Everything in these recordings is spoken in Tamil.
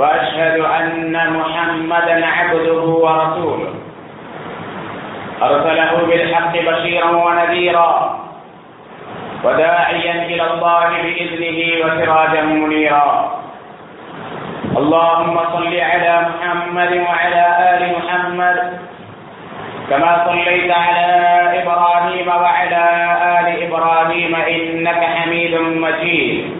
وأشهد أن محمدا عبده ورسوله. أرسله بالحق بشيرا ونذيرا وداعيا إلى الله بإذنه وسراجا منيرا. اللهم صل على محمد وعلى آل محمد كما صليت على إبراهيم وعلى آل إبراهيم إنك حميد مجيد.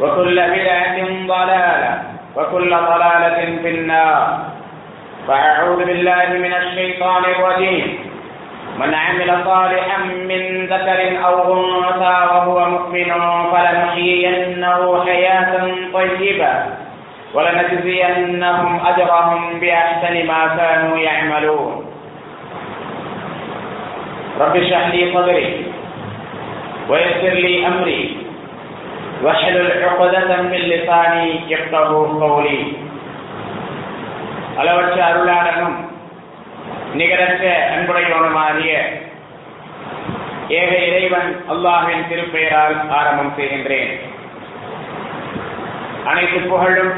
وكل بدعة ضلالة وكل ضلالة في النار. فأعوذ بالله من الشيطان الرجيم. من عمل صالحا من ذكر أو أنثى وهو مؤمن فلنحيينه حياة طيبة ولنجزينهم أجرهم بأحسن ما كانوا يعملون. رب اشرح لي صدري ويسر لي أمري. واحلل عقدة من لساني يفقه قولي அளவற்ற அருளாளனும் நிகரற்ற அன்புடையவனுமாகிய ஏக இறைவன் அல்லாஹின் திருப்பெயரால் ஆரம்பம் செய்கின்றேன் அனைத்து புகழும்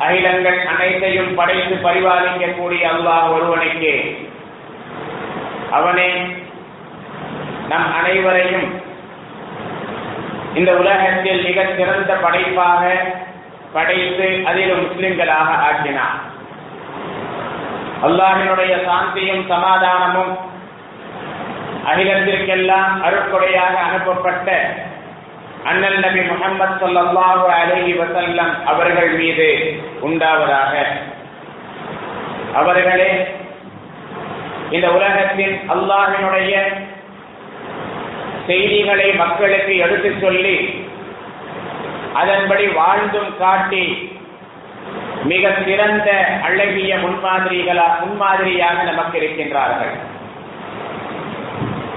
அகிலங்கள் அனைத்தையும் படைத்து பரிபாலிக்கக்கூடிய அல்லாஹ் ஒருவனுக்கு அவனே நம் அனைவரையும் இந்த உலகத்தில் மிக சிறந்த படைப்பாக படைத்து அதில் முஸ்லிம்களாக ஆக்கினார். அல்லாஹினுடைய சாந்தியும் சமாதானமும் அகிலத்திற்கெல்லாம் அருட்கொடையாக அனுப்பப்பட்ட அண்ணல் நபி முகமது சொல்லாஹு அலஹி வசல்லம் அவர்கள் மீது உண்டாவதாக. அவர்களே இந்த உலகத்தில் அல்லாஹினுடைய செய்திகளை மக்களுக்கு எடுத்து சொல்லி அதன்படி வாழ்ந்தும் காட்டி மிக சிறந்த அழகிய முன்மாதிரிகளா முன்மாதிரியாக நமக்கு இருக்கின்றார்கள்.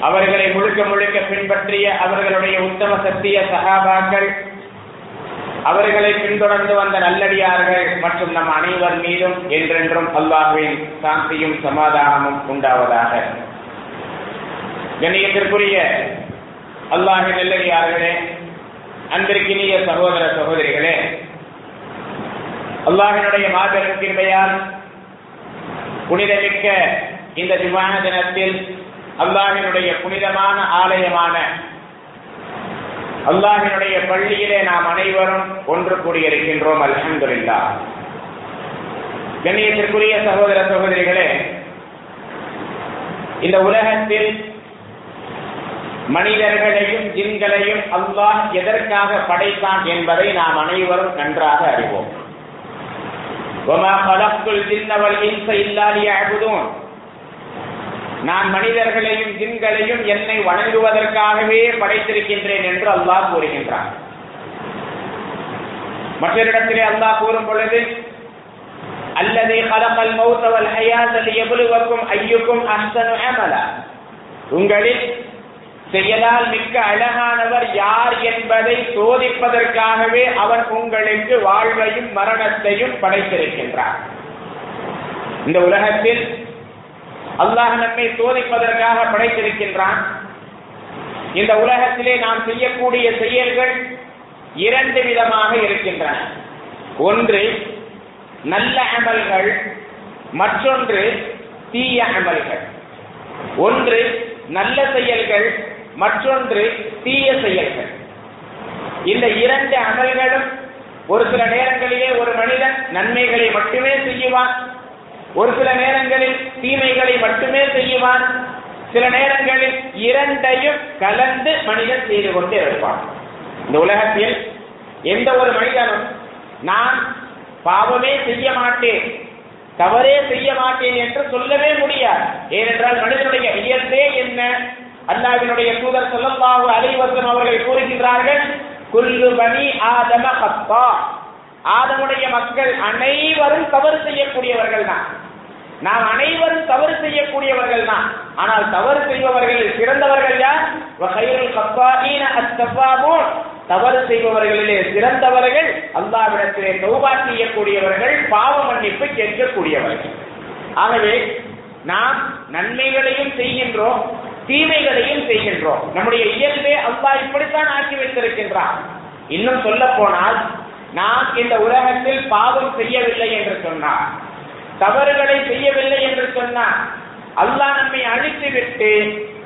அவர்களை முழுக்க முழுக்க பின்பற்றிய அவர்களுடைய உத்தம சத்திய சகாபாக்கள் அவர்களை பின்தொடர்ந்து வந்த நல்லடியார்கள் மற்றும் நம் அனைவர் மீதும் என்றென்றும் அல்லாஹுவின் சாந்தியும் சமாதானமும் உண்டாவதாக. கண்ணியத்திற்குரிய அல்லாஹின் நல்லடியார்களே அன்பிற்கினிய சகோதர சகோதரிகளே அல்லாஹினுடைய மாபெரும் கிருபையால் புனிதமிக்க இந்த திவான தினத்தில் அல்லாஹினுடைய புனிதமான ஆலயமான அல்லாஹினுடைய பள்ளியிலே நாம் அனைவரும் ஒன்று கூடியிருக்கின்றோம் அல்ஹம்துல்லா கண்ணியத்திற்குரிய சகோதர சகோதரிகளே இந்த உலகத்தில் மனிதர்களையும் ஜின்களையும் அல்லாஹ் எதற்காக படைத்தான் என்பதை நாம் அனைவரும் நன்றாக அறிவோம். நான் மனிதர்களையும் ஜின்களையும் என்னை வணங்குவதற்காகவே படைத்திருக்கின்றேன் என்று அல்லாஹ் கூறுகின்றான். மற்றொரிடத்திலே அல்லாஹ் கூறும் பொழுது அல்லது கலப்பல் மௌத்தவல் ஹயாத்தல் எவ்வளவுக்கும் ஐயுக்கும் அஸ்தனு அமலா. உங்களில் செயலால் மிக்க அழகானவர் யார் என்பதை சோதிப்பதற்காகவே அவர் உங்களுக்கு வாழ்வையும் மரணத்தையும் படைத்திருக்கின்றார். இந்த உலகத்தில் அல்லாஹ் நம்மை சோதிப்பதற்காக படைத்திருக்கின்றான். இந்த உலகத்திலே நாம் செய்யக்கூடிய செயல்கள் இரண்டு விதமாக இருக்கின்றன. ஒன்று நல்ல அமல்கள். மற்றொன்று தீய அமல்கள். ஒன்று நல்ல செயல்கள். மற்றொன்று தீய செயல்கள். இந்த இரண்டு அமல்களும் ஒரு சில நேரங்களிலே ஒரு மனிதன் நன்மைகளை மட்டுமே செய்யுவான். ஒரு சில நேரங்களில் தீமைகளை மட்டுமே செய்யுவான். சில நேரங்களில் இரண்டையும் கலந்து மனிதன் செய்து கொண்டே இருப்பான். இந்த உலகத்தில் எந்த ஒரு மனிதனும் நான் பாவமே செய்ய மாட்டேன் தவறே செய்ய மாட்டேன் என்று சொல்லவே முடியாது. ஏனென்றால் மனிதனுடைய இயல்பே என்ன? அல்லாவினுடைய தூதர் சொல்லல்லாஹு அலைவசம் அவர்கள் கூறுகின்றார்கள் குல்லு பனி ஆதம கத்தா. ஆதமுடைய மக்கள் அனைவரும் தவறு செய்யக்கூடியவர்கள் தான் நாம் அனைவரும் தவறு செய்யக்கூடியவர்கள் தான் ஆனால் தவறு செய்பவர்களில் சிறந்தவர்கள் யார்? வகையில் கப்பாஈன அத்தப்பாபோன் தவறு செய்பவர்களிலே சிறந்தவர்கள் அல்லாவிடத்திலே தௌபா செய்யக்கூடியவர்கள் பாவ மன்னிப்பு கேட்கக்கூடியவர்கள். ஆகவே நாம் நன்மைகளையும் செய்கின்றோம் தீமைகளையும் செய்கின்றோம் நம்முடைய இயல்பே அல்லாஹ் இப்படித்தான் ஆக்கி வைத்திருக்கின்றான் இன்னும் சொல்ல போனால் நாம் இந்த உலகத்தில் பாவம் செய்யவில்லை என்று சொன்னார் தவறுகளை செய்யவில்லை என்று சொன்னார் அல்லாஹ் நம்மை அழித்து விட்டு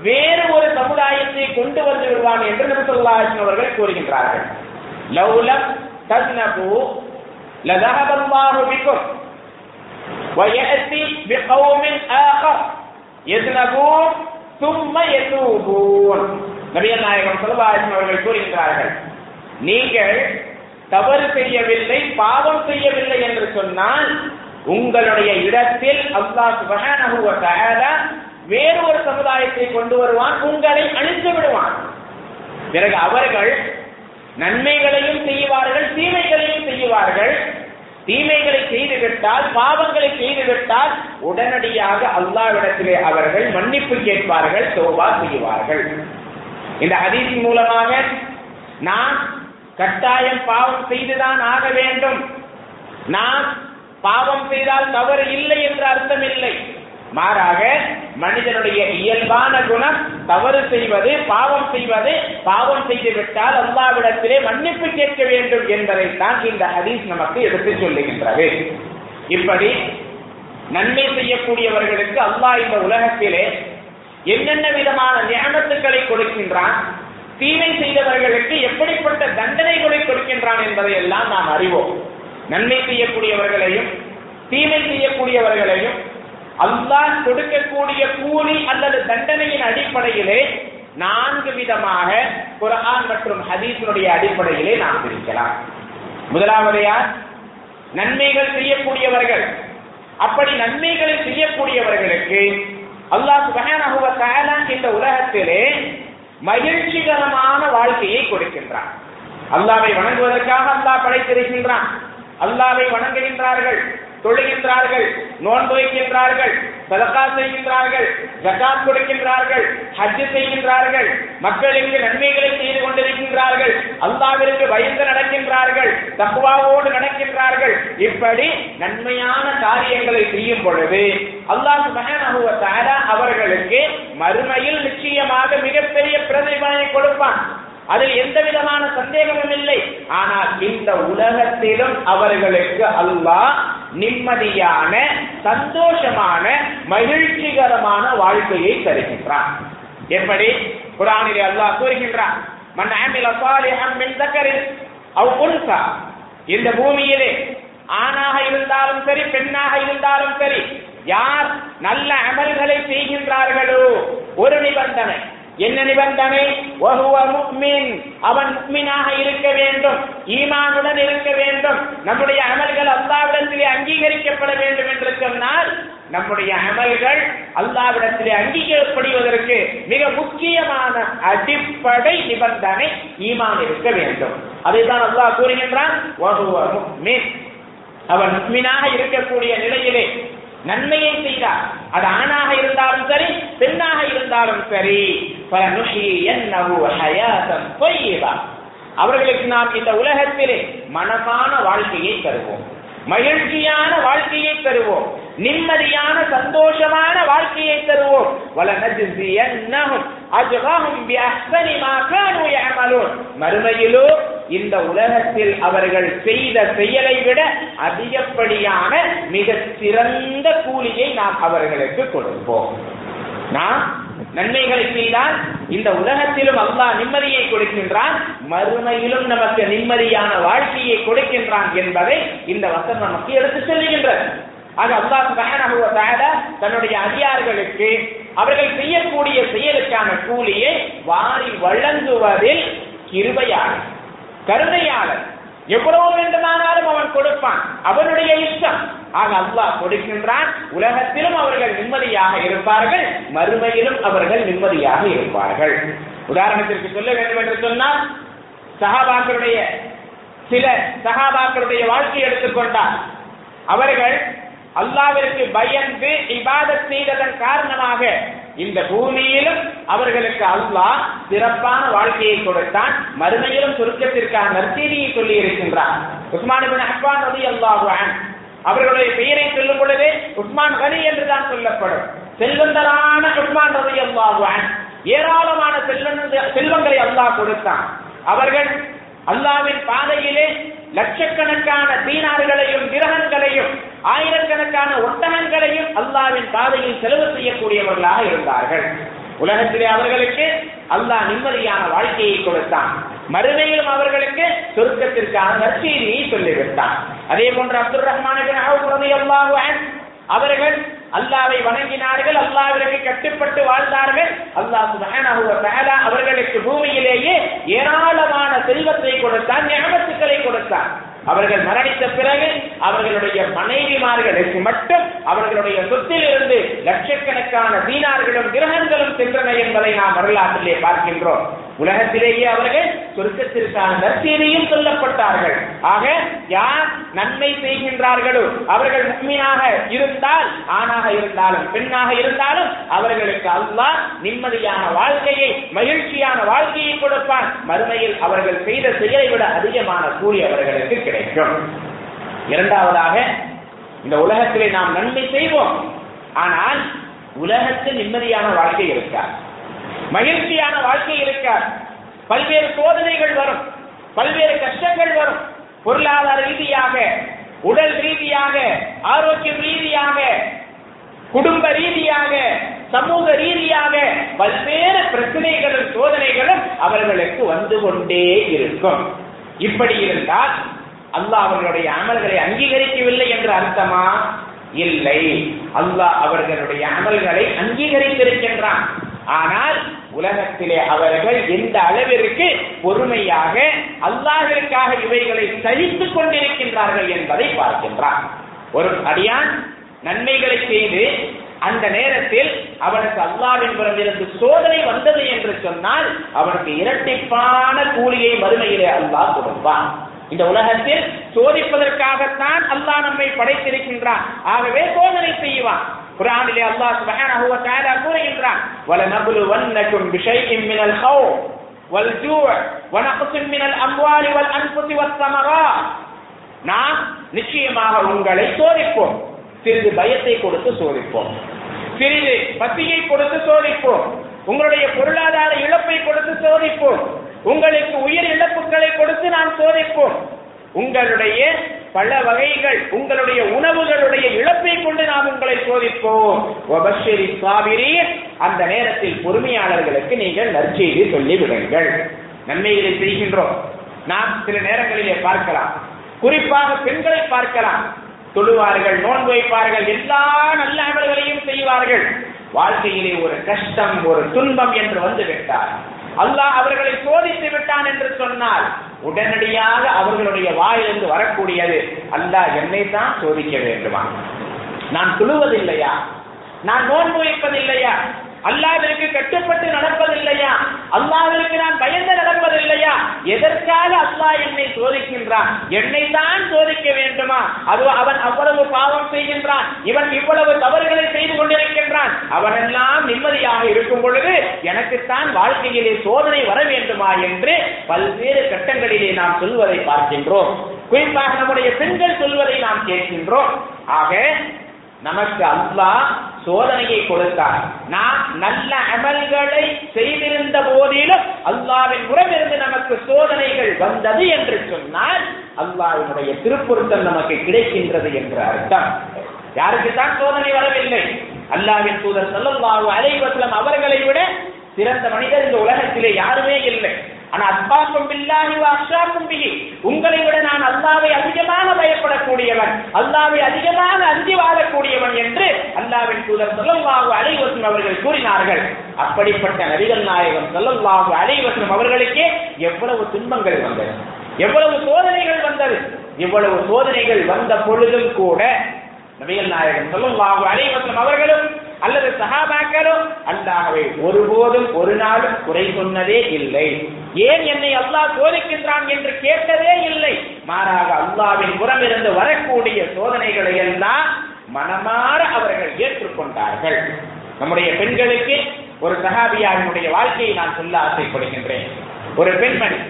வேறு ஒரு சமுதாயத்தை கொண்டு வந்து விடுவான் என்று நபிசல்லாஹன் அவர்கள் கூறுகின்றார்கள் லௌலம் தஸ்னபு லதஹபல்லாஹு பிக்கும் ويأتي بقوم آخر يذنبون தும்ம எத்தூபூன் நபியல் அவர்கள் கூறுகின்றார்கள் நீங்கள் தவறு செய்யவில்லை பாவம் செய்யவில்லை என்று சொன்னால் உங்களுடைய இடத்தில் அல்லாஹ் சுபஹானஹு வ தஆலா வேறு ஒரு சமுதாயத்தை கொண்டு வருவான் உங்களை அழித்து விடுவான். பிறகு அவர்கள் நன்மைகளையும் செய்வார்கள் தீமைகளையும் செய்வார்கள். தீமைகளை செய்துவிட்டால் பாவங்களை செய்துவிட்டால் உடனடியாக அல்லாவிடத்திலே அவர்கள் மன்னிப்பு கேட்பார்கள் தோபா செய்வார்கள். இந்த ஹதீஸின் மூலமாக நான் கட்டாயம் பாவம் செய்துதான் ஆக வேண்டும். நான் பாவம் செய்தால் தவறு இல்லை என்று அர்த்தம் இல்லை. மாறாக மனிதனுடைய இயல்பான குணம் தவறு செய்வது பாவம் செய்வது பாவம் செய்துவிட்டால் அல்லாவிடத்திலே மன்னிப்பு கேட்க வேண்டும் என்பதைத்தான் இந்த ஹதீஸ் நமக்கு எடுத்து சொல்லுகின்றது. இப்படி நன்மை செய்யக்கூடியவர்களுக்கு அல்லாஹ் இந்த உலகத்திலே என்னென்ன விதமான ஞானத்துக்களை கொடுக்கின்றான் தீமை செய்தவர்களுக்கு எப்படிப்பட்ட தண்டனைகளை கொடுக்கின்றான் என்பதை எல்லாம் நாம் அறிவோம். நன்மை செய்யக்கூடியவர்களையும் தீமை செய்யக்கூடியவர்களையும் அல்லாஹ் கொடுக்கக்கூடிய கூலி அல்லது தண்டனையின் அடிப்படையிலே நான்கு விதமாக குரான் மற்றும் ஹதீஸினுடைய அடிப்படையிலே நாம் பிரிக்கலாம். முதலாவது யார்? நன்மைகள் செய்யக்கூடியவர்கள். அப்படி நன்மைகளை செய்யக்கூடியவர்களுக்கு அல்லாஹ் சுபஹானஹு தஆலா இந்த உலகத்திலே மகிழ்ச்சிகரமான வாழ்க்கையை கொடுக்கின்றான். அல்லாவை வணங்குவதற்காக அல்லாஹ் படைத்திருக்கின்றான். அல்லாவை வணங்குகின்றார்கள். தொழுகின்றார்கள் நோன்பு வைக்கின்றார்கள் சதகா செய்கின்றார்கள் ஜகாத் கொடுக்கின்றார்கள் ஹஜ் செய்கின்றார்கள் மக்களுக்கு நன்மைகளை செய்து கொண்டிருக்கின்றார்கள் அல்லாவிற்கு பயந்து நடக்கின்றார்கள் தக்குவாவோடு நடக்கின்றார்கள். இப்படி நன்மையான காரியங்களை செய்யும் பொழுது அல்லாஹ் மகன் அவர்களுக்கு மறுமையில் நிச்சயமாக மிகப்பெரிய பிரதிபலனை கொடுப்பான். அதில் எந்த விதமான சந்தேகமும் இல்லை. ஆனால் இந்த உலகத்திலும் அவர்களுக்கு அல்லாஹ் நிம்மதியான சந்தோஷமான மகிழ்ச்சிகரமான வாழ்க்கையை தருகின்றான் எப்படி? குரானிலே அல்லாஹ் கூறுகின்றான் மன் ஆமில சாலிஹன் மின் தக்கரின் அவ் உன்சா. இந்த பூமியிலே ஆணாக இருந்தாலும் சரி பெண்ணாக இருந்தாலும் சரி யார் நல்ல அமல்களை செய்கின்றார்களோ ஒரு நிபந்தனை என்ன நிபந்தனை? அவன் முக்மீனாக இருக்க வேண்டும். ஈமானுடன் இருக்க வேண்டும். நம்முடைய அமல்கள் அல்லாவிடத்திலே அங்கீகரிக்கப்பட வேண்டும் என்று சொன்னால் நம்முடைய அமல்கள் அல்லாவிடத்திலே அங்கீகரிக்கப்படுவதற்கு மிக முக்கியமான அடிப்படை நிபந்தனை ஈமான் இருக்க வேண்டும். அதைதான் அல்லாஹ் கூறுகின்றான் அவன் முக்மீனாக இருக்கக்கூடிய நிலையிலே நன்மையை செய்தார். அது ஆணாக இருந்தாலும் சரி பெண்ணாக இருந்தாலும் சரி. ஹயாசம் அவர்களுக்கு நாம் இந்த உலகத்திலே மனமான வாழ்க்கையை தருவோம். மகிழ்ச்சியான வாழ்க்கையை தருவோம். நிம்மதியான சந்தோஷமான வாழ்க்கையை தருவோம். வல மறுமையிலோ இந்த உலகத்தில் அவர்கள் செய்த செயலை விட அதிகப்படியான மிக சிறந்த கூலியை நாம் அவர்களுக்கு கொடுப்போம். நாம் நன்மைகளை செய்தால் இந்த உலகத்திலும் அல்லாஹ் நிம்மதியை கொடுக்கின்றான் மறுமையிலும் நமக்கு நிம்மதியான வாழ்க்கையை கொடுக்கின்றான் என்பதை இந்த வசனம் நமக்கு எடுத்து செல்கின்றது ஆக அல்லாஹ் சுபஹானஹு வ தன்னுடைய அதிகாரிகளுக்கு அவர்கள் செய்யக்கூடிய செயலுக்கான கூலியை வாரி வழங்குவதில் கிருபையாளர் கருணையாளர். எவ்வளவு வேண்டுமானாலும் அவன் கொடுப்பான். அவனுடைய இஷ்டம். ஆக அல்லாஹ் கொடுக்கின்றான். உலகத்திலும் அவர்கள் நிம்மதியாக இருப்பார்கள். மறுமையிலும் அவர்கள் நிம்மதியாக இருப்பார்கள். உதாரணத்திற்கு சொல்ல வேண்டும் என்று சொன்னால் சகாபாக்களுடைய சில சகாபாக்களுடைய வாழ்க்கை எடுத்துக்கொண்டார் அவர்கள் அல்லாவிற்கு பயந்து இபாதத் செய்ததன் காரணமாக இந்த பூமியிலும் அவர்களுக்கு அல்லாஹ் சிறப்பான வாழ்க்கையை கொடுத்தான். மறுமையிலும் சுருக்கத்திற்கான நற்செய்தியை சொல்லி இருக்கின்றார் உஸ்மான் பின் அஃபான் ரதி அவர்களுடைய பெயரை சொல்லும் பொழுது உஸ்மான் கனி என்று தான் சொல்லப்படும். செல்வந்தரான உஸ்மான் ரவி அல்லாஹு ஏராளமான செல்வந்த செல்வங்களை அல்லாஹ் கொடுத்தான். அவர்கள் அல்லாவின் பாதையிலே லட்சக்கணக்கான தீனார்களையும் கிரகங்களையும் ஆயிரக்கணக்கான ஒட்டகங்களையும் அல்லாவின் பாதையில் செலவு செய்யக்கூடியவர்களாக இருந்தார்கள். உலகத்திலே அவர்களுக்கு அல்லாஹ் நிம்மதியான வாழ்க்கையை கொடுத்தான். மறுமையிலும் அவர்களுக்கு சொர்க்கத்திற்கான நற்செய்தியை சொல்லிவிட்டான். அதே போன்று அப்துல் ரஹ்மான் அவர்கள் அல்லாவை வணங்கினார்கள் அல்லாவிற்கு கட்டுப்பட்டு வாழ்ந்தார்கள். அல்லாஹ் சுப்ஹானஹு அவர்களுக்கு பூமியிலேயே ஏராளமான செல்வத்தை கொடுத்தான் ஞாபகத்துக்களை கொடுத்தான். அவர்கள் மரணித்த பிறகு அவர்களுடைய மனைவிமார்களுக்கு மட்டும் அவர்களுடைய சொத்தில் இருந்து லட்சக்கணக்கான தீனார்களும் கிரகங்களும் சென்றன என்பதை நாம் வரலாற்றிலே பார்க்கின்றோம். உலகத்திலேயே அவர்கள் சொர்க்கத்திற்கான நற்செய்தியும் சொல்லப்பட்டார்கள். ஆக யார் நன்மை செய்கின்றார்களோ அவர்கள் உண்மையாக இருந்தால் ஆணாக இருந்தாலும் பெண்ணாக இருந்தாலும் அவர்களுக்கு அல்லாஹ் நிம்மதியான வாழ்க்கையை மகிழ்ச்சியான வாழ்க்கையை கொடுப்பான். மறுமையில் அவர்கள் செய்த செயலை விட அதிகமான கூலி அவர்களுக்கு கிடைக்கும். இரண்டாவதாக இந்த உலகத்திலே நாம் நன்மை செய்வோம். ஆனால் உலகத்தில் நிம்மதியான வாழ்க்கை இருக்காது மகிழ்ச்சியான வாழ்க்கை இருக்காது பல்வேறு சோதனைகள் வரும். பல்வேறு கஷ்டங்கள் வரும். பொருளாதார ரீதியாக உடல் ரீதியாக ஆரோக்கியம் ரீதியாக குடும்ப ரீதியாக சமூக ரீதியாக பல்வேறு பிரச்சனைகளும் சோதனைகளும் அவர்களுக்கு வந்து கொண்டே இருக்கும். இப்படி இருந்தால் அல்லாஹ் அவர்களுடைய அமல்களை அங்கீகரிக்கவில்லை என்று அர்த்தமா? இல்லை. அல்லாஹ் அவர்களுடைய அமல்களை அங்கீகரித்திருக்கின்றான். ஆனால் உலகத்திலே அவர்கள் எந்த அளவிற்கு பொறுமையாக அல்லாஹிற்காக இவைகளை சகித்துக் கொண்டிருக்கின்றார்கள் என்பதை பார்க்கின்றான். ஒரு அடியான் நன்மைகளை செய்து அந்த நேரத்தில் அவனுக்கு அல்லாவின் புறமிருந்து சோதனை வந்தது என்று சொன்னால் அவனுக்கு இரட்டிப்பான கூலியை மறுமையிலே அல்லாஹ் கொடுப்பான். இந்த உலகத்தில் சோதிப்பதற்காகத்தான் அல்லாஹ் நம்மை படைத்திருக்கின்றான். ஆகவே சோதனை செய்வான். குரானிலே அல்லாஹ் சுப்ஹானஹு வ தஆலா கூறுகின்றான் வலனபுலுவன்னகும் பிஷைஇம் மினல் ஹௌஃப் வல் ஜூஅ் வ நக்ஸின் மினல் அம்வாலி வல் அன்ஃபுஸி வஸ் ஸமராத் நாம் நிச்சயமாக உங்களை சோதிப்போம். சிறிது பயத்தை கொடுத்து சோதிப்போம். சிறிது பசியை கொடுத்து சோதிப்போம். உங்களுடைய பொருளாதார இழப்பை கொடுத்து சோதிப்போம். உங்களுக்கு உயிர் இழப்புகளை கொடுத்து நாம் சோதிப்போம். உங்களுடைய பல வகைகள் உங்களுடைய உணவுகளுடைய இழப்பை கொண்டு நாம் உங்களை சோதிப்போம். அந்த நேரத்தில் பொறுமையாளர்களுக்கு நீங்கள் நற்செய்தி சொல்லிவிடுங்கள். நன்மைகளை செய்கின்றோம். நாம் சில நேரங்களிலே பார்க்கலாம். குறிப்பாக பெண்களை பார்க்கலாம். தொழுவார்கள் நோன்பு வைப்பார்கள் எல்லா நல்ல அமல்களையும் செய்வார்கள். வாழ்க்கையிலே ஒரு கஷ்டம் ஒரு துன்பம் என்று வந்து விட்டார் அல்லாஹ் அவர்களை சோதித்து விட்டான் என்று சொன்னால் உடனடியாக அவர்களுடைய வாயிலிருந்து வரக்கூடியது அல்லாஹ் என்னை தான் சோதிக்க வேண்டுமா? நான் துழுவதில்லையா நான் நோன்பு வைப்பதில்லையா? அல்லாவிற்கு கட்டுப்பட்டு நடப்பதில்லையா? அல்லாவிற்கு நான் பயந்து நடப்பதில்லையா? எதற்காக அல்லாஹ் என்னை சோதிக்கின்றான்? என்னை தான் சோதிக்க வேண்டுமா? அது அவன் அவ்வளவு பாவம் செய்கின்றான். இவன் இவ்வளவு தவறுகளை செய்து கொண்டிருக்கின்றான். அவனெல்லாம் நிம்மதியாக இருக்கும் பொழுது எனக்குத்தான் வாழ்க்கையிலே சோதனை வர வேண்டுமா என்று பல்வேறு கட்டங்களிலே நாம் சொல்வதை பார்க்கின்றோம். குறிப்பாக நம்முடைய பெண்கள் சொல்வதை நாம் கேட்கின்றோம். ஆக நமக்கு அல்லாஹ் சோதனையை கொடுத்தார். நாம் நல்ல அமல்களை செய்திருந்த போதிலும் அல்லாவின் உறவிருந்து நமக்கு சோதனைகள் வந்தது என்று சொன்னால் அல்லாவினுடைய திருப்பொருத்தம் நமக்கு கிடைக்கின்றது என்று அர்த்தம். யாருக்குத்தான் சோதனை வரவில்லை? அல்லாவின் தூதர் ஸல்லல்லாஹு அலைவசலம் அவர்களை விட சிறந்த மனிதர் இந்த உலகத்திலே யாருமே இல்லை. ஆனா அப்பாக்கும் பில்லாஹி வ அக்ஷாக்கும் பிஹி. உங்களை விட நான் அல்லாவை அதிகமாக பயப்படக்கூடியவன் அல்லாவை அதிகமாக அஞ்சி வாழக்கூடியவன் என்று அல்லாவின் தூதர் ஸல்லல்லாஹு அலைவசம் அவர்கள் கூறினார்கள். அப்படிப்பட்ட நபிகள் நாயகம் ஸல்லல்லாஹு அலைவசம் அவர்களுக்கே எவ்வளவு துன்பங்கள் வந்தது எவ்வளவு சோதனைகள் வந்தது. இவ்வளவு சோதனைகள் வந்த பொழுதும் கூட நபிகள் நாயகம் சொல்லும் அலைஹி வஸல்லம் அவர்களும் அல்லது சஹாபாக்களும் அல்லாகவே ஒருபோதும் ஒரு நாளும் குறை சொன்னதே இல்லை. ஏன் என்னை அல்லாஹ் சோதிக்கின்றான் என்று கேட்டதே இல்லை. மாறாக அல்லாவின் புறமிருந்து வரக்கூடிய சோதனைகளை எல்லாம் மனமாற அவர்கள் ஏற்றுக்கொண்டார்கள். நம்முடைய பெண்களுக்கு ஒரு சஹாபியாவினுடைய வாழ்க்கையை நான் சொல்ல ஆசைப்படுகின்றேன். ஒரு பெண்மணி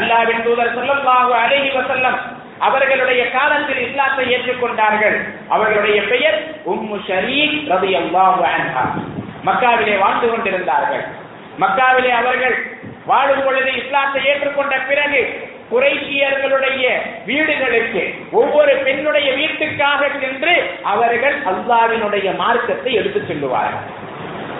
அல்லாஹ்வின் தூதர் ஸல்லல்லாஹு அலைஹி வசல்லம் அவர்களுடைய காலத்தில் இஸ்லாத்தை ஏற்றுக்கொண்டார்கள். அவர்களுடைய பெயர் உம்மு ஷரீக் ரவி அன்ஹா. மக்காவிலே வாழ்ந்து கொண்டிருந்தார்கள். மக்காவிலே அவர்கள் வாழும் பொழுது இஸ்லாத்தை ஏற்றுக்கொண்ட பிறகு குறைக்கியர்களுடைய வீடுகளுக்கு ஒவ்வொரு பெண்ணுடைய வீட்டுக்காக சென்று அவர்கள் அல்லாவினுடைய மார்க்கத்தை எடுத்துச் செல்லுவார்கள்.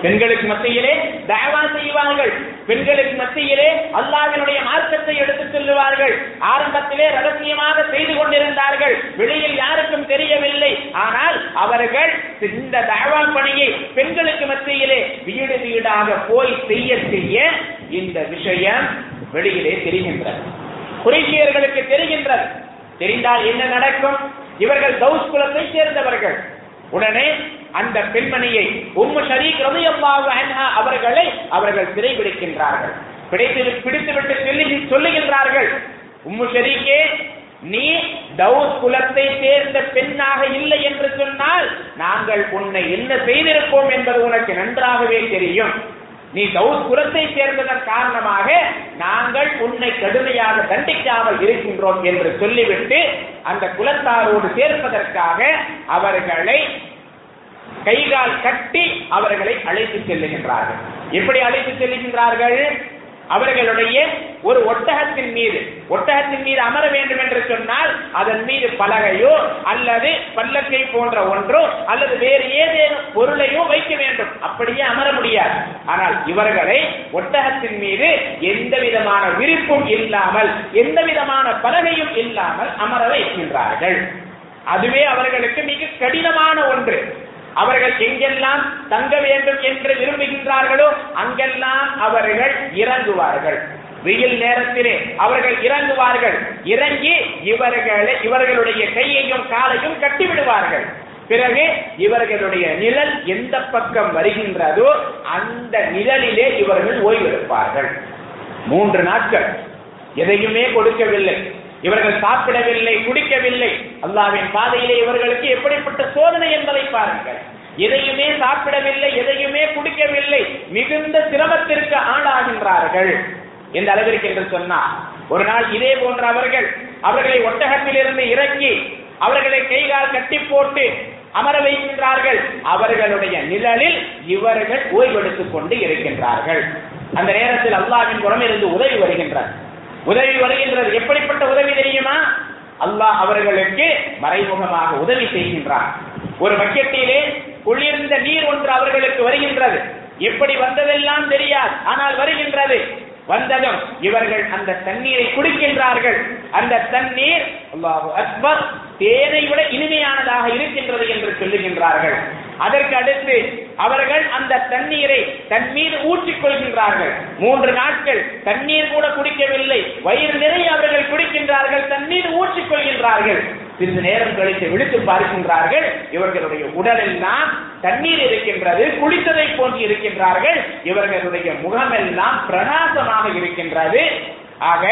பெண்களுக்கு மத்தியிலே தயவா செய்வார்கள். பெண்களுக்கு மத்தியிலே அல்லாவினுடைய மார்க்கத்தை எடுத்துச் செல்லுவார்கள். ஆரம்பத்திலே ரகசியமாக செய்து கொண்டிருந்தார்கள். வெளியில் யாருக்கும் தெரியவில்லை. ஆனால் அவர்கள் இந்த தயவா பணியை பெண்களுக்கு மத்தியிலே வீடு வீடாக போய் செய்ய செய்ய இந்த விஷயம் வெளியிலே தெரிகின்றது. குறைஷியர்களுக்கு தெரிகின்றது. தெரிந்தால் என்ன நடக்கும்? இவர்கள் தௌஸ் குலத்தை சேர்ந்தவர்கள். உடனே அந்த பெண்மணியை உம்மு ஷரீக் ரலியல்லாஹு அவர்களை அவர்கள் சிறைபிடிக்கின்றார்கள். பிடித்து பிடித்துவிட்டு சொல்லி சொல்லுகின்றார்கள் உம்மு ஷரீக்கே நீ தௌஸ் குலத்தை சேர்ந்த பெண்ணாக இல்லை என்று சொன்னால் நாங்கள் உன்னை என்ன செய்திருப்போம் என்பது உனக்கு நன்றாகவே தெரியும். நீ தௌஸ் குலத்தை சேர்ந்ததன் காரணமாக நாங்கள் உன்னை கடுமையாக தண்டிக்காமல் இருக்கின்றோம் என்று சொல்லிவிட்டு அந்த குலத்தாரோடு சேர்ப்பதற்காக அவர்களை கைகால் கட்டி அவர்களை அழைத்து செல்லுகின்றார்கள். எப்படி அழைத்து செல்லுகின்றார்கள்? அவர்களுடைய ஒரு ஒட்டகத்தின் மீது ஒட்டகத்தின் மீது அமர வேண்டும் என்று சொன்னால் அதன் மீது பலகையோ அல்லது பல்லக்கை போன்ற ஒன்றோ அல்லது வேறு ஏதேனும் பொருளையோ வைக்க வேண்டும். அப்படியே அமர முடியாது. ஆனால் இவர்களை ஒட்டகத்தின் மீது எந்த விதமான விருப்பும் இல்லாமல் எந்த விதமான பலகையும் இல்லாமல் அமர வைக்கின்றார்கள். அதுவே அவர்களுக்கு மிக கடினமான ஒன்று. அவர்கள் எங்கெல்லாம் தங்க வேண்டும் என்று விரும்புகின்றார்களோ அங்கெல்லாம் அவர்கள் இறங்குவார்கள். வெயில் நேரத்திலே அவர்கள் இறங்குவார்கள். இறங்கி இவர்களை இவர்களுடைய கையையும் காலையும் கட்டிவிடுவார்கள். பிறகு இவர்களுடைய நிழல் எந்த பக்கம் வருகின்றதோ அந்த நிழலிலே இவர்கள் ஓய்வெடுப்பார்கள். மூன்று நாட்கள் எதையுமே கொடுக்கவில்லை. இவர்கள் சாப்பிடவில்லை குடிக்கவில்லை. அல்லாவின் பாதையிலே இவர்களுக்கு எப்படிப்பட்ட சோதனை என்பதை பாருங்கள். எதையுமே சாப்பிடவில்லை எதையுமே குடிக்கவில்லை மிகுந்த சிரமத்திற்கு ஆளாகின்றார்கள். எந்த அளவிற்கு என்று சொன்னார் ஒரு நாள் இதே போன்ற அவர்கள் அவர்களை ஒட்டகத்திலிருந்து இறக்கி அவர்களை கைகால் கட்டி போட்டு அமர வைக்கின்றார்கள். அவர்களுடைய நிழலில் இவர்கள் ஓய்வெடுத்துக் கொண்டு இருக்கின்றார்கள். அந்த நேரத்தில் அல்லாவின் புறம் இருந்து உதவி வருகின்றார் உதவி வருகின்றது. எப்படிப்பட்ட உதவி தெரியுமா? அல்லாஹ் அவர்களுக்கு மறைமுகமாக உதவி செய்கின்றார் ஒரு பக்கெட்டிலே குளிர்ந்த நீர் ஒன்று அவர்களுக்கு வருகின்றது. எப்படி வந்ததெல்லாம் தெரியாது. ஆனால் வருகின்றது. வந்ததும் இவர்கள் அந்த தண்ணீரை குடிக்கின்றார்கள். அந்த தண்ணீர் அல்லாஹு அக்பர் தேனை விட இனிமையானதாக இருக்கின்றது என்று சொல்லுகின்றார்கள். அதற்கு அடுத்து அவர்கள் அந்த தண்ணீரை தன் மீது ஊற்றிக் கொள்கின்றார்கள். மூன்று நாட்கள் தண்ணீர் கூட குடிக்கவில்லை. வயிறு நிறைய அவர்கள் குடிக்கின்றார்கள். தண்ணீர் ஊற்றிக் கொள்கின்றார்கள். சிறிது நேரம் கழித்து விழித்து பார்க்கின்றார்கள். இவர்களுடைய உடலெல்லாம் தண்ணீர் இருக்கின்றது குளித்ததை போன்று இருக்கின்றார்கள். இவர்களுடைய முகமெல்லாம் பிரகாசமாக இருக்கின்றது. ஆக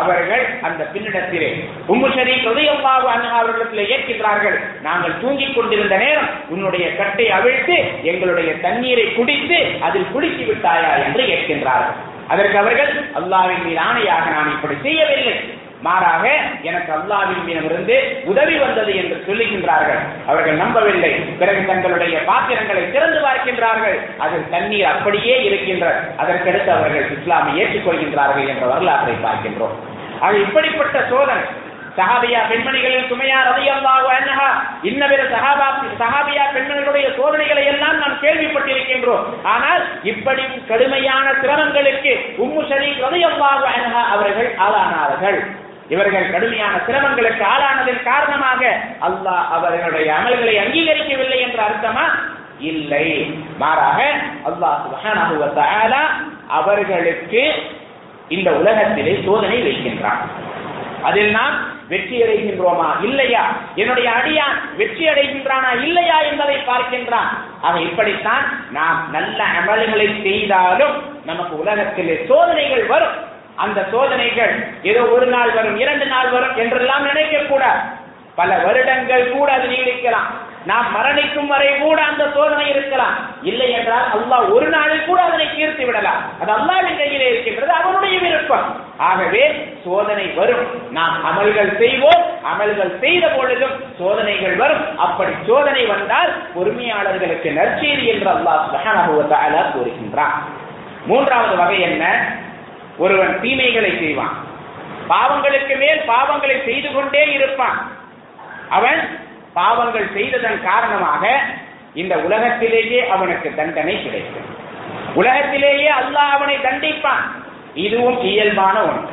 அவர்கள் அந்த பின்னிடத்திலே உம்மு சரி உதயப்பாவு அன்ஹா அவர்களிடத்திலே ஏற்கின்றார்கள். நாங்கள் தூங்கிக் கொண்டிருந்த நேரம் உன்னுடைய கட்டை அவிழ்த்து எங்களுடைய தண்ணீரை குடித்து அதில் குடித்து விட்டாயா என்று கேட்கின்றார்கள். அதற்கு அவர்கள் அல்லாவின் மீது ஆணையாக நான் இப்படி செய்யவில்லை. மாறாக எனக்கு அல்லாவின் மீதமிருந்து உதவி வந்தது என்று சொல்லுகின்றார்கள். அவர்கள் நம்பவில்லை. பிறகு தங்களுடைய பாத்திரங்களை திறந்து பார்க்கின்றார்கள். அதில் தண்ணீர் அப்படியே இருக்கின்றது அதற்கடுத்து அவர்கள் இஸ்லாமை ஏற்றுக்கொள்கின்றார்கள் என்ற வரலாற்றை பார்க்கின்றோம். அது இப்படிப்பட்ட சோதனை சஹாபியா பெண்மணிகளின் சுமையா அதை அல்லாஹு அன்ஹா இன்னபிற சஹாபா சஹாபியா பெண்மணிகளுடைய சோதனைகளை எல்லாம் நாம் கேள்விப்பட்டிருக்கின்றோம். ஆனால் இப்படி கடுமையான சிரமங்களுக்கு உம்மு ஷரீக் ரலியல்லாஹு அன்ஹா அவர்கள் ஆளானார்கள். இவர்கள் கடுமையான சிரமங்களுக்கு ஆளானதன் காரணமாக அல்லாஹ் அவர்களுடைய அமல்களை அங்கீகரிக்கவில்லை என்ற அர்த்தமா? இல்லை. மாறாக அல்லாஹ் அவர்களுக்கு இந்த உலகத்திலே சோதனை வைக்கின்றான். அதில் நாம் வெற்றி அடைகின்றோமா? இல்லையா? என்னுடைய அடியான் வெற்றி அடைகின்றானா? இல்லையா என்பதை பார்க்கின்றான். அவன் இப்படித்தான் நாம் நல்ல அமல்களை செய்தாலும் நமக்கு உலகத்திலே சோதனைகள் வரும். அந்த சோதனைகள் ஏதோ ஒரு நாள் வரும் இரண்டு நாள் வரும் என்றெல்லாம் நினைக்க கூட பல வருடங்கள் கூட அது நீடிக்கலாம். நாம் மரணிக்கும் வரை கூட அந்த சோதனை இருக்கலாம். இல்லை என்றால் அல்லாஹ் ஒரு நாளில் கூட அதனை தீர்த்து விடலாம். அது அல்லாவின் கையிலே இருக்கின்றது அவனுடைய விருப்பம். ஆகவே சோதனை வரும். நாம் அமல்கள் செய்வோம் அமல்கள் செய்த பொழுதும் சோதனைகள் வரும். அப்படி சோதனை வந்தால் பொறுமையாளர்களுக்கு நற்செய்தி என்று அல்லாஹ் கூறுகின்றான். மூன்றாவது வகை என்ன? ஒருவன் தீமைகளை செய்வான். பாவங்களுக்கு மேல் பாவங்களை செய்து கொண்டே இருப்பான். அவன் பாவங்கள் செய்ததன் காரணமாக இந்த உலகத்திலேயே அவனுக்கு தண்டனை கிடைக்கும். உலகத்திலேயே அல்லாஹ் அவனை தண்டிப்பான். இதுவும் இயல்பான ஒன்று.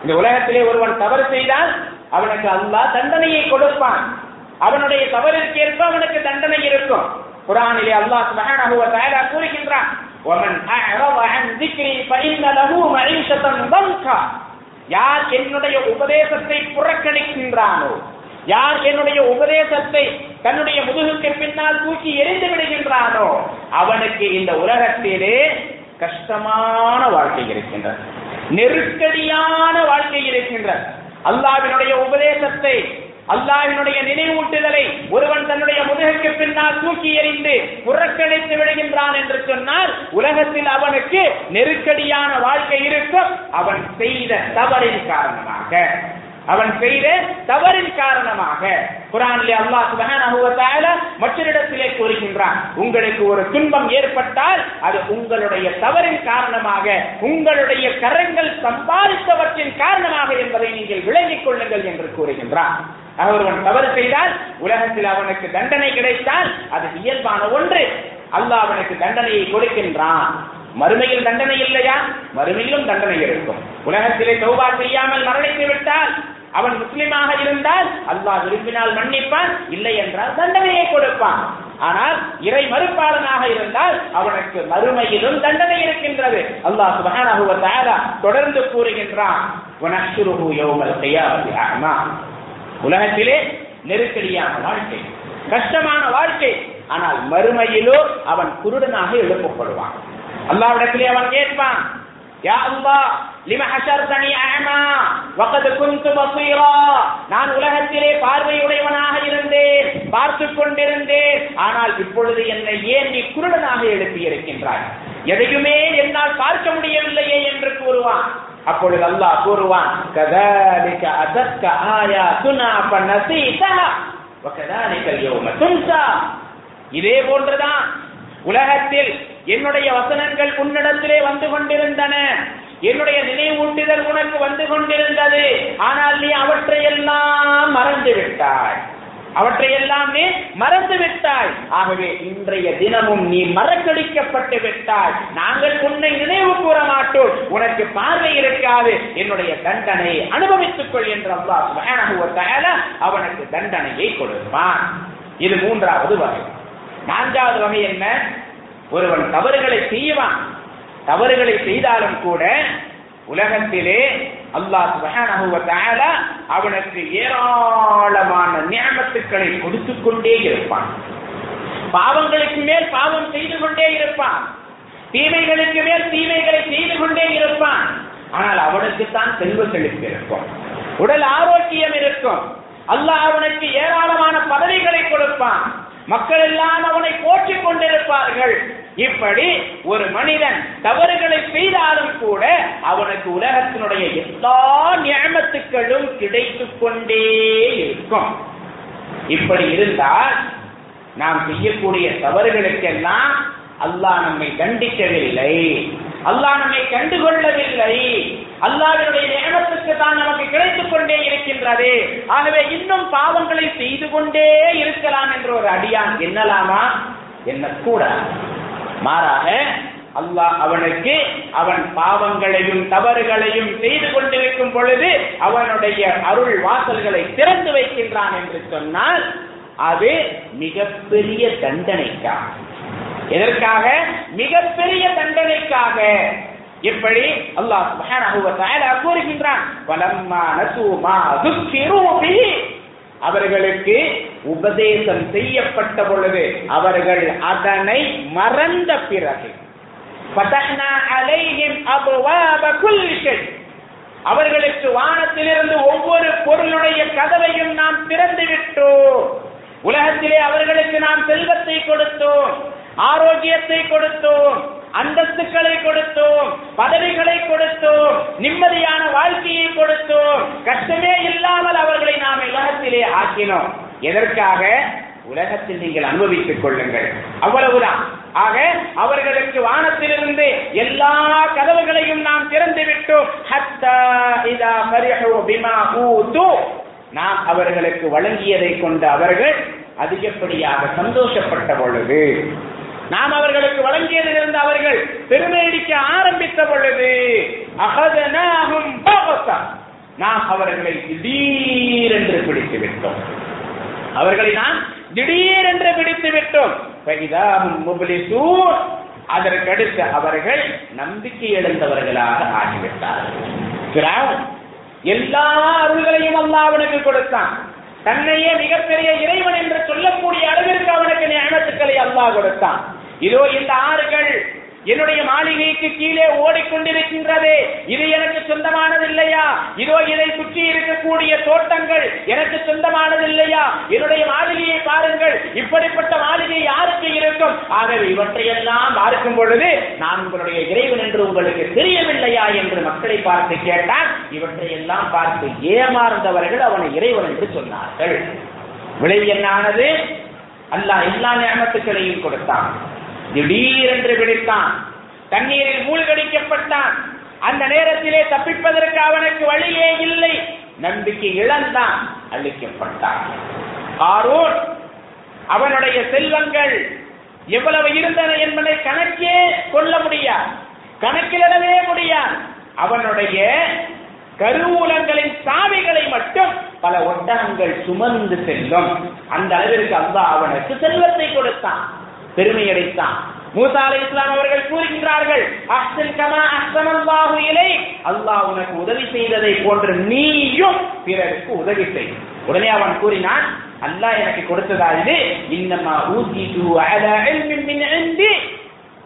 இந்த உலகத்திலே ஒருவன் தவறு செய்தால் அவனுக்கு அல்லாஹ் தண்டனையை கொடுப்பான். அவனுடைய தவறிற்கேற்ப அவனுக்கு தண்டனை இருக்கும். குரானிலே அல்லாஹ் சுப்ஹானஹு கூறுகின்றான் ومن أعرض عن ذكري فإن له معيشة ضنكا யார் என்னுடைய உபதேசத்தை புறக்கணிக்கின்றானோ யார் என்னுடைய உபதேசத்தை தன்னுடைய முதுகுக்கு பின்னால் தூக்கி எரிந்து விடுகின்றானோ அவனுக்கு இந்த உலகத்திலே கஷ்டமான வாழ்க்கை இருக்கின்றது நெருக்கடியான வாழ்க்கை இருக்கின்றது அல்லாவினுடைய உபதேசத்தை அல்லாஹினுடைய நினைவூட்டுதலை ஒருவன் தன்னுடைய முதுகுக்கு பின்னால் தூக்கி எறிந்து புறக்கணித்து விடுகின்றான் என்று சொன்னால் உலகத்தில் அவனுக்கு நெருக்கடியான வாழ்க்கை இருக்கும். அவன் செய்த தவறின் காரணமாக. அவன் செய்த தவறின் காரணமாக. குரானிலே அல்லாஹ் சுபஹானஹு வ தஆலா மற்றொரிடத்திலே கூறுகின்றான் உங்களுக்கு ஒரு துன்பம் ஏற்பட்டால் அது உங்களுடைய தவறின் காரணமாக உங்களுடைய கரங்கள் சம்பாதித்தவற்றின் காரணமாக என்பதை நீங்கள் விளங்கிக் கொள்ளுங்கள் என்று கூறுகின்றான். ஒருவன் தவறு செய்தால் உலகத்தில் அவனுக்கு தண்டனை கிடைத்தால் அது இயல்பான ஒன்று. அல்லாஹ் அவனுக்கு தண்டனையை கொடுக்கின்றான். மறுமையில் தண்டனை இல்லையா? மறுமையிலும் தண்டனை இருக்கும். உலகத்திலே சௌபா செய்யாமல் மரணித்து விட்டால் அவன் முஸ்லிமாக இருந்தால் அல்லாஹ் விரும்பினால் மன்னிப்பான் இல்லை என்றால் தண்டனையை கொடுப்பான். ஆனால் இறை மறுப்பாளனாக இருந்தால் அவனுக்கு மறுமையிலும் தண்டனை இருக்கின்றது. அல்லாஹ் சுபஹானஹு வ தஆலா தொடர்ந்து கூறுகின்றான் வனஹ்ஷுருஹு யௌமல் கியாமத்தி அஹ்மா. உலகத்திலே நெருக்கடியான வாழ்க்கை கஷ்டமான வாழ்க்கை. ஆனால் மறுமையிலோ அவன் குருடனாக எழுப்பப்படுவான். அல்லாவிடத்திலே அவன் கேட்பான் யா அல்லாஹ் லிம ஹஷர்தனி அஅமா வகத் குன்து பஸீரா நான் உலகத்திலே பார்வையுடையவனாக இருந்தேன் பார்த்து கொண்டிருந்தேன். ஆனால் இப்பொழுது என்னை ஏன் நீ குருடனாக எழுப்பி இருக்கின்றாய் எதையுமே என்னால் பார்க்க முடியவில்லையே என்று கூறுவான். அப்பொழுது அல்லாஹ் கூறுவான் கதாலிக அதற்க ஆயாத்துனா ஃபநசீதஹா வகதாலிக யௌம துன்சா. இதே போன்றுதான் உலகத்தில் என்னுடைய வசனங்கள் உன்னிடத்திலே வந்து கொண்டிருந்தன. என்னுடைய நினைவூட்டுதல் உனக்கு வந்து கொண்டிருந்தது. ஆனால் நீ அவற்றையெல்லாம் மறந்து விட்டாய் அவற்றை எல்லாமே மறந்து விட்டாய். ஆகவே இன்றைய தினமும் நீ மறக்கடிக்கப்பட்டு விட்டாய். நாங்கள் உன்னை நினைவு கூற மாட்டோம். உனக்கு பார்வை இருக்காது. என்னுடைய தண்டனை அனுபவித்துக் கொள் என்று அல்லாஹ் அவனுக்கு தண்டனையை கொடுப்பான். இது மூன்றாவது வகை. நான்காவது வகை என்ன? ஒருவன் தவறுகளை செய்வான். தவறுகளை செய்தாலும் கூட உலகத்திலே அல்லாஹ் சுப்ஹானஹு அவனுக்கு ஏராளமான நியமத்துக்களை கொடுத்து கொண்டே இருப்பான். பாவங்களுக்கு மேல் பாவம் செய்து கொண்டே இருப்பான். தீமைகளுக்கு மேல் தீமைகளை செய்து கொண்டே இருப்பான். ஆனால் அவனுக்கு தான் செல்வ செழிப்பு இருக்கும். உடல் ஆரோக்கியம் இருக்கும். அல்லாஹ் அவனுக்கு ஏராளமான பதவிகளை கொடுப்பான். மக்கள் எல்லாம் அவனை போற்றிக் கொண்டிருப்பார்கள். இப்படி ஒரு மனிதன் தவறுகளை செய்தாலும் கூட அவனுக்கு உலகத்தினுடைய எல்லா நியமத்துக்களும் கிடைத்துக் கொண்டே இருக்கும். இப்படி இருந்தால் நாம் செய்யக்கூடிய தவறுகளுக்கெல்லாம் அல்லாஹ் நம்மை தண்டிக்கவில்லை அல்லாஹ் நம்மை கண்டுகொள்ளவில்லை. அல்லாஹ்வினுடைய நேமத்துக்கு தான் நமக்கு கிடைத்துக் கொண்டே இருக்கின்றது. ஆகவே இன்னும் பாவங்களை செய்து கொண்டே இருக்கலாம் என்ற ஒரு அடியான் எண்ணலாமா கூட மாறாக அல்லாஹ் அவனுக்கு அவன் பாவங்களையும் தவறுகளையும் செய்து கொண்டிருக்கும் பொழுது அவனுடைய அருள் வாசல்களை திறந்து வைக்கின்றான் என்று சொன்னால் அது மிகப்பெரிய தண்டனைக்காக. எதற்காக? மிகப்பெரிய தண்டனைக்காக. எப்படி? அல்லாஹ் கூறுகின்றான் அவர்களுக்கு உபதேசம் செய்யப்பட்ட பொழுது அவர்கள் அதனை மறந்த பிறகு அவர்களுக்கு வானத்திலிருந்து ஒவ்வொரு பொருளுடைய கதவையும் நாம் திறந்து விட்டோம். உலகத்திலே அவர்களுக்கு நாம் செல்வத்தை கொடுத்தோம் ஆரோக்கியத்தை கொடுத்தோம். அந்தஸ்துக்களை கொடுத்தோம் பதவிகளை கொடுத்தோம் நிம்மதியான வாழ்க்கையை கொடுத்தோம். கஷ்டமே இல்லாமல் அவர்களை நாம் உலகத்திலே ஆக்கினோம். எதற்காக? உலகத்தில் நீங்கள் அனுபவித்துக் கொள்ளுங்கள். அவ்வளவுதான். ஆக அவர்களுக்கு வானத்திலிருந்து எல்லா கதவுகளையும் நாம் திறந்து விட்டோம். ஹத்தா நாம் அவர்களுக்கு வழங்கியதை கொண்டு அவர்கள் அதிகப்படியாக சந்தோஷப்பட்ட பொழுது நாம் அவர்களுக்கு வழங்கியதிலிருந்து அவர்கள் பெருமையடிக்க ஆரம்பித்த பொழுது அகதனாகும் நாம் அவர்களை திடீரென்று பிடித்து விட்டோம் அவர்களை நாம் திடீரென்று பிடித்து விட்டோம் ஃபைதாஹும் முப்லிசூன். அதற்கடுத்து அவர்கள் நம்பிக்கை இழந்தவர்களாக ஆகிவிட்டார்கள். எல்லா அருள்களையும் அல்லா அவனுக்கு கொடுத்தான். தன்னையே மிகப்பெரிய இறைவன் என்று சொல்லக்கூடிய அளவிற்கு அவனுக்கு ஞானத்துக்களை அல்லாஹ் கொடுத்தான். இதோ இந்த ஆறுகள் என்னுடைய மாளிகைக்கு கீழே ஓடிக்கொண்டிருக்கின்றது. இது எனக்கு சொந்தமானது இல்லையா இதோ இதை சுற்றி இருக்கக்கூடிய தோட்டங்கள் எனக்கு சொந்தமானது இல்லையா என்னுடைய மாளிகையை பாருங்கள். இப்படிப்பட்ட மாளிகை யாருக்கு இருக்கும்? ஆகவே இவற்றையெல்லாம் பார்க்கும் பொழுது நான் உங்களுடைய இறைவன் என்று உங்களுக்கு தெரியவில்லையா என்று மக்களை பார்த்து கேட்டால் இவற்றையெல்லாம் பார்த்து ஏமாறந்தவர்கள் அவனை இறைவன் என்று சொன்னார்கள். விளைவு என்னானது? அல்லாஹ் எல்லா நியமத்துக்களையும் கொடுத்தான். திடீரென்று விழித்தான். தண்ணீரில் மூழ்கடிக்கப்பட்டான். அந்த நேரத்திலே தப்பிப்பதற்கு அவனுக்கு வழியே இல்லை. நம்பிக்கை இழந்தான். அழிக்கப்பட்டான். ஆரோன் அவனுடைய செல்வங்கள் எவ்வளவு இருந்தன என்பதை கணக்கே கொள்ள முடியாது. கணக்கிலிடவே முடியாது. அவனுடைய கருவூலங்களின் சாவிகளை மட்டும் பல ஒட்டகங்கள் சுமந்து செல்லும். அந்த அளவிற்கு அல்லாஹ் அவனுக்கு செல்வத்தை கொடுத்தான். பெருமை அடைத்தான் மூசா அலை இஸ்லாம் அவர்கள் கூறுகின்றார்கள் அஹ்சன் கமா அஹ்சனல்லாஹு இலை அல்லாஹ் உனக்கு உதவி செய்ததை போன்று நீயும் பிறருக்கு உதவி செய். உடனே அவன் கூறினான் அல்லாஹ் எனக்கு கொடுத்ததா இது? இன்னமா ஊதிது அலா இல்மின் மின் இந்தி.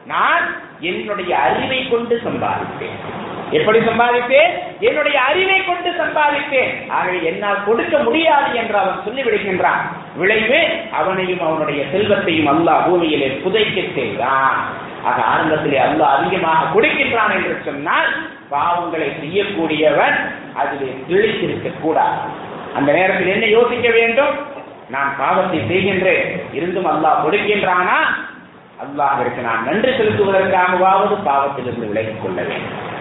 நான் என்னுடைய அறிவை கொண்டு சம்பாதித்தேன் எப்படி சம்பாதித்தேன் என்னுடைய அறிவை கொண்டு சம்பாதித்தேன் ஆகவே என்னால் கொடுக்க முடியாது என்று அவன் சொல்லிவிடுகின்றான். விளைவு அவனையும் அவனுடைய செல்வத்தையும் அல்லாஹ் பூமியிலே புதைக்க செய்தான் ஆக ஆரம்பத்திலே அல்லாஹ் அதிகமாக கொடுக்கின்றான் என்று சொன்னால் பாவங்களை செய்யக்கூடியவன் அதிலே திளைத்திருக்க கூடாது. அந்த நேரத்தில் என்ன யோசிக்க வேண்டும்? நான் பாவத்தை செய்கின்றேன். இருந்தும் அல்லாஹ் கொடுக்கின்றானா? அல்லாஹிற்கு நான் நன்றி செலுத்துவதற்காகவாவது பாவத்திலிருந்து விலகிக் கொள்ள வேண்டும்.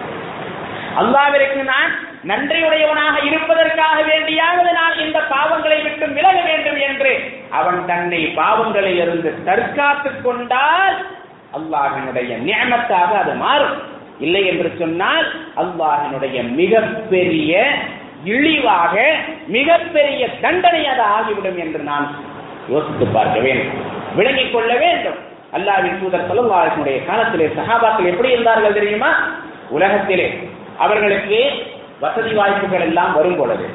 அல்லாவிற்கு நான் நன்றியுடையவனாக இருப்பதற்காக வேண்டியாவது நான் இந்த பாவங்களை விட்டு விலக வேண்டும் என்று அவன் தன்னை பாவங்களில் இருந்து தற்காத்துக் கொண்டால் அல்லாஹினுடைய நியமத்தாக அது மாறும். இல்லை என்று சொன்னால் அல்லாஹினுடைய மிகப்பெரிய இழிவாக மிகப்பெரிய தண்டனை அது ஆகிவிடும் என்று நான் யோசித்து பார்க்க வேண்டும். விளங்கிக் கொள்ள வேண்டும். அல்லாவின் தூதர் சொல்லும் காலத்திலே சகாபாக்கள் எப்படி இருந்தார்கள் தெரியுமா? உலகத்திலே அவர்களுக்கு வசதி வாய்ப்புகள் எல்லாம் வரும் பொழுது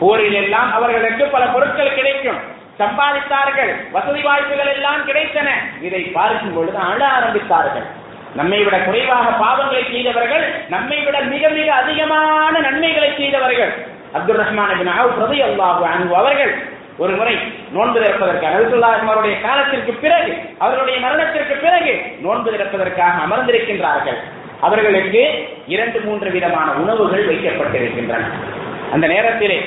போரில் எல்லாம் அவர்களுக்கு பல பொருட்கள் கிடைக்கும். சம்பாதித்தார்கள் வசதி வாய்ப்புகள் எல்லாம் கிடைத்தன. இதை பார்க்கும் பொழுது அழ ஆரம்பித்தார்கள். நம்மை விட குறைவாக பாவங்களை செய்தவர்கள் நம்மை விட மிக மிக அதிகமான நன்மைகளை செய்தவர்கள். அப்துல் ரஹ்மான் பிரதி அல்லாஹு அன்பு அவர்கள் ஒரு முறை நோன்பு திறப்பதற்காக அவருடைய காலத்திற்கு பிறகு அவர்களுடைய மரணத்திற்கு பிறகு நோன்பு திறப்பதற்காக அமர்ந்திருக்கின்றார்கள். அவர்களுக்கு இரண்டு மூன்று விதமான உணவுகள் வைக்கப்பட்டிருக்கின்றன. அந்த நேரத்திலே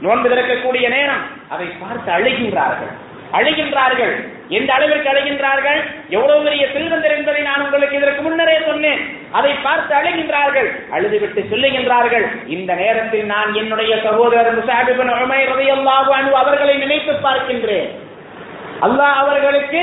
நோன்பு திறக்கக்கூடிய நேரம் அதை பார்த்து அழுகின்றார்கள். அழுகின்றார்கள். எந்த அளவிற்கு அழைகின்றார்கள்? எவ்வளவு பெரிய செல்வந்தர் என்பதை நான் உங்களுக்கு இதற்கு முன்னரே சொன்னேன். அதை பார்த்து அழைகின்றார்கள். அழுதுவிட்டு சொல்லுகின்றார்கள் இந்த நேரத்தில் நான் என்னுடைய சகோதரர் முசாபிபன் அவர்களை நினைத்து பார்க்கின்றேன். அல்லாஹ் அவர்களுக்கு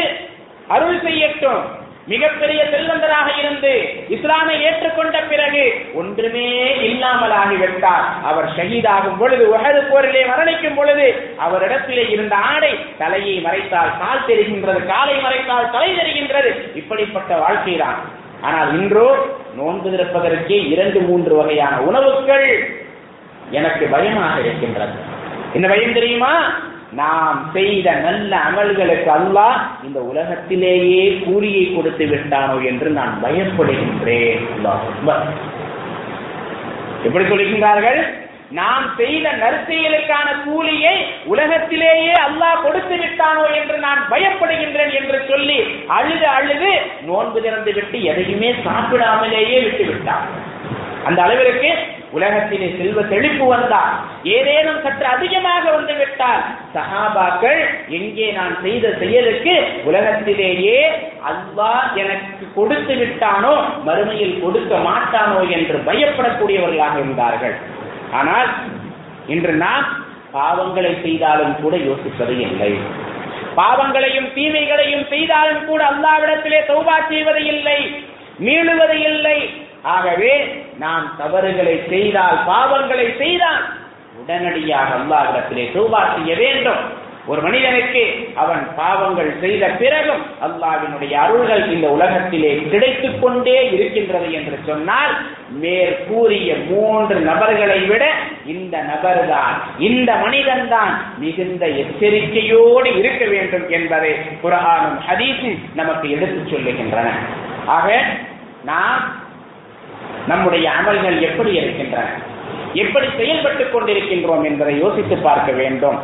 அருள் செய்யட்டும். மிகப்பெரிய செல்வந்தராக இருந்து இஸ்லாமை ஏற்றுக்கொண்ட பிறகு ஒன்றுமே இல்லாமல் ஆகிவிட்டார் அவர் ஷஹீதாகும் பொழுது உகது போரிலே மரணிக்கும் பொழுது அவரிடத்திலே இருந்த ஆடை தலையை மறைத்தால் கால் தெரிகின்றது காலை மறைத்தால் தலை தெரிகின்றது. இப்படிப்பட்ட வாழ்க்கைதான். ஆனால் இன்றோ நோன்பு திறப்பதற்கே இரண்டு மூன்று வகையான உணவுகள் எனக்கு பயமாக இருக்கின்றது. என்ன பயம் தெரியுமா? நாம் செய்த நல்ல அமல்களுக்கு அல்லாஹ் இந்த உலகத்திலேயே கூலியை கொடுத்து விட்டானோ என்று நான் பயப்படுகின்றேன். எப்படி சொல்லுகின்றார்கள் நாம் செய்த நற்செயலுக்கான கூலியை உலகத்திலேயே அல்லாஹ் கொடுத்து விட்டானோ என்று நான் பயப்படுகின்றேன் என்று சொல்லி அழுது அழுது நோன்பு திறந்து விட்டு எதையுமே சாப்பிடாமலேயே விட்டு விட்டான் அந்த அளவிற்கு உலகத்திலே செல்வ செழிப்பு வந்தால் ஏதேனும் சற்று அதிகமாக வந்து விட்டால் சஹாபாக்கள் எங்கே நான் செய்த செயலுக்கு உலகத்திலேயே அல்லாஹ் எனக்கு கொடுத்து விட்டானோ மறுமையில் கொடுக்க மாட்டானோ என்று பயப்படக்கூடியவர்களாக இருந்தார்கள். ஆனால் இன்று நாம் பாவங்களை செய்தாலும் கூட யோசிப்பது இல்லை. பாவங்களையும் தீமைகளையும் செய்தாலும் கூட அல்லாவிடத்திலே தௌபா செய்வது இல்லை மீளுவது இல்லை. ஆகவே நாம் தவறுகளை செய்தால் பாவங்களை செய்தால் உடனடியாக அல்லாஹிடத்திலே தௌபா செய்ய வேண்டும். ஒரு மனிதனுக்கு அவன் பாவங்கள் செய்த பிறகும் அல்லாவினுடைய அருள்கள் இந்த உலகத்திலே கிடைத்துக் கொண்டே இருக்கின்றது என்று சொன்னால் மேற்கூறிய மூன்று நபர்களை விட இந்த நபர்தான் இந்த மனிதன்தான் மிகுந்த எச்சரிக்கையோடு இருக்க வேண்டும் என்பதை குரானும் ஹதீஸும் நமக்கு எடுத்துச் சொல்லுகின்றன. ஆக நாம் நம்முடைய அமல்கள் எப்படி இருக்கின்றன? எப்படி செயல்பட்டுக் கொண்டிருக்கின்றோம் என்பதை யோசித்து பார்க்க வேண்டும்.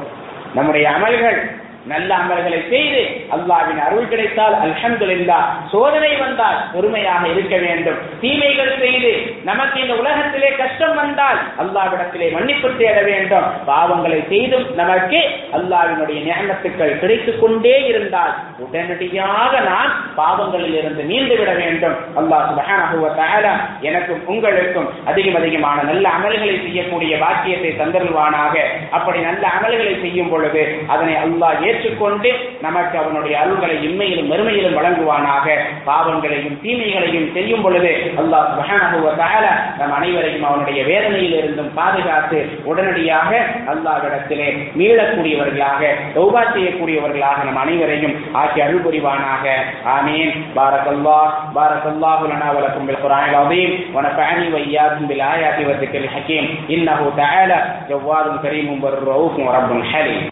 நம்முடைய அமல்கள் நல்ல அமல்களை செய்து அல்லாவின் அருள் கிடைத்தால் அல்ஹம்துலில்லா சோதனை வந்தால் பொறுமையாக இருக்க வேண்டும். தீமைகள் செய்து நமக்கு இந்த உலகத்திலே கஷ்டம் வந்தால் அல்லாவிடத்திலே மன்னிப்பு தேட வேண்டும். பாவங்களை செய்தும் நமக்கு அல்லாவினுடைய நியமத்துக்கள் கிடைத்துக் கொண்டே இருந்தால் உடனடியாக நாம் பாவங்களில் இருந்து மீண்டு விட வேண்டும். அல்லாஹ் சுப்ஹானஹு எனக்கும் உங்களுக்கும் அதிகம் அதிகமான நல்ல அமல்களை செய்யக்கூடிய பாக்கியத்தை தந்தருள்வானாக. அப்படி நல்ல அமல்களை செய்யும் பொழுது அதனை அல்லாஹ் ஏற்றுக்கொண்டு நமக்கு அவனுடைய அருள்களை இன்மையிலும் மறுமையிலும் வழங்குவானாக பாவங்களையும் தீமைகளையும் செய்யும் பொழுது அல்லாஹ் சுப்ஹானஹு வ தஆலா நம் அனைவரையும் அவனுடைய வேதனையில் இருந்தும் பாதுகாத்து உடனடியாக அல்லாஹ்விடத்திலே மீளக்கூடியவர்களாக தௌபா செய்யக்கூடியவர்களாக நம் அனைவரையும் ஆக்கி அருள் புரிவானாக ஆமீன் பாரக்கல்லாஹ் பாரக்கல்லாஹு லனா வலக்கும் பில் குர்ஆனில் அஸீம் ونفعني وإياكم بالآيات والذكر الحكيم إنه تعالى جواد كريم بر رؤوف ورب حليم